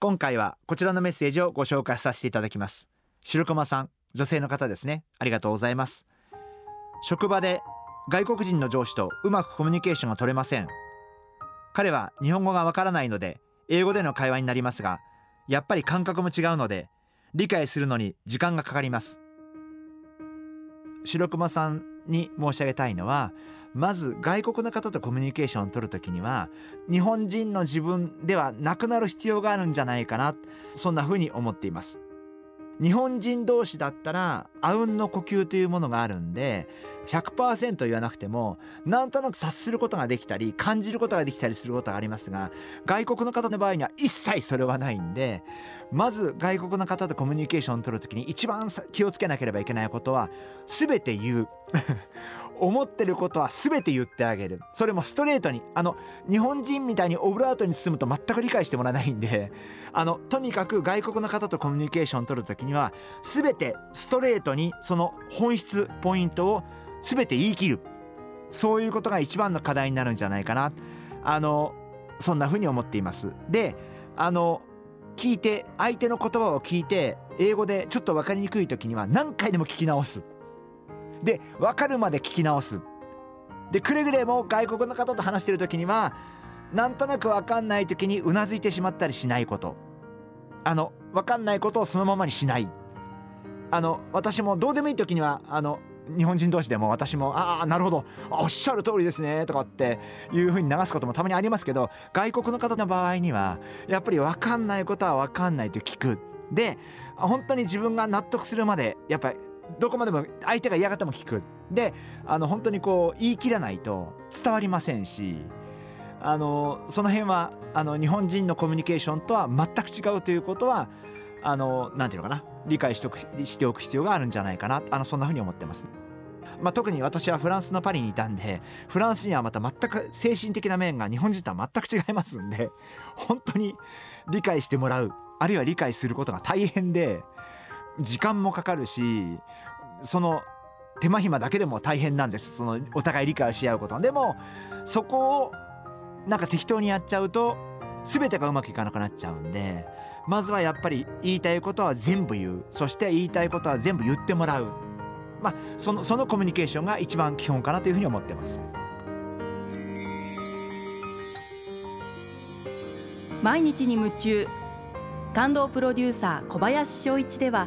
今回はこちらのメッセージをご紹介させていただきます。白駒さん女性の方ですね。ありがとうございます。職場で外国人の上司とうまくコミュニケーションが取れません。彼は日本語がわからないので英語での会話になりますがやっぱり感覚も違うので理解するのに時間がかかります。白熊さんに申し上げたいのはまず外国の方とコミュニケーションを取るときには日本人の自分ではなくなる必要があるんじゃないかなそんなふうに思っています。日本人同士だったらあうんの呼吸というものがあるんで100%言わなくてもなんとなく察することができたり感じることができたりすることがありますが外国の方の場合には一切それはないんでまず外国の方とコミュニケーションを取る時に一番気をつけなければいけないことは全て言う。思ってることは全て言ってあげる。それもストレートに。あの日本人みたいにオブラートに包むと全く理解してもらえないんで あのとにかく外国の方とコミュニケーションを取る時には全てストレートにその本質ポイントを全て言い切る。そういうことが一番の課題になるんじゃないかな。あのそんなふうに思っています。であの聞いて相手の言葉を聞いて英語でちょっと分かりにくい時には何回でも聞き直す。で分かるまで聞き直す。でくれぐれも外国の方と話してる時にはなんとなく分かんない時にうなずいてしまったりしないこと。あの分かんないことをそのままにしない。あの私もどうでもいい時にはあの日本人同士でも私も「ああなるほど。おっしゃる通りですね」とかっていうふうに流すこともたまにありますけど外国の方の場合にはやっぱり分かんないことは分かんないと聞く。で本当に自分が納得するまでやっぱりどこまでも相手が嫌がっても聞くであの本当にこう言い切らないと伝わりませんしあのその辺はあの日本人のコミュニケーションとは全く違うということはあのなんていうのかな理解しておくしておく必要があるんじゃないかなあのそんなふうに思ってます。まあ、特に私はフランスのパリにいたんでフランスにはまた全く精神的な面が日本人とは全く違いますんで本当に理解してもらうあるいは理解することが大変で時間もかかるしその手間暇だけでも大変なんです。そのお互い理解し合うこと。でもそこをなんか適当にやっちゃうと全てがうまくいかなくなっちゃうんでまずはやっぱり言いたいことは全部言う。そして言いたいことは全部言ってもらう。まあそのそのコミュニケーションが一番基本かなというふうに思ってます。毎日に夢中。感動プロデューサー小林翔一では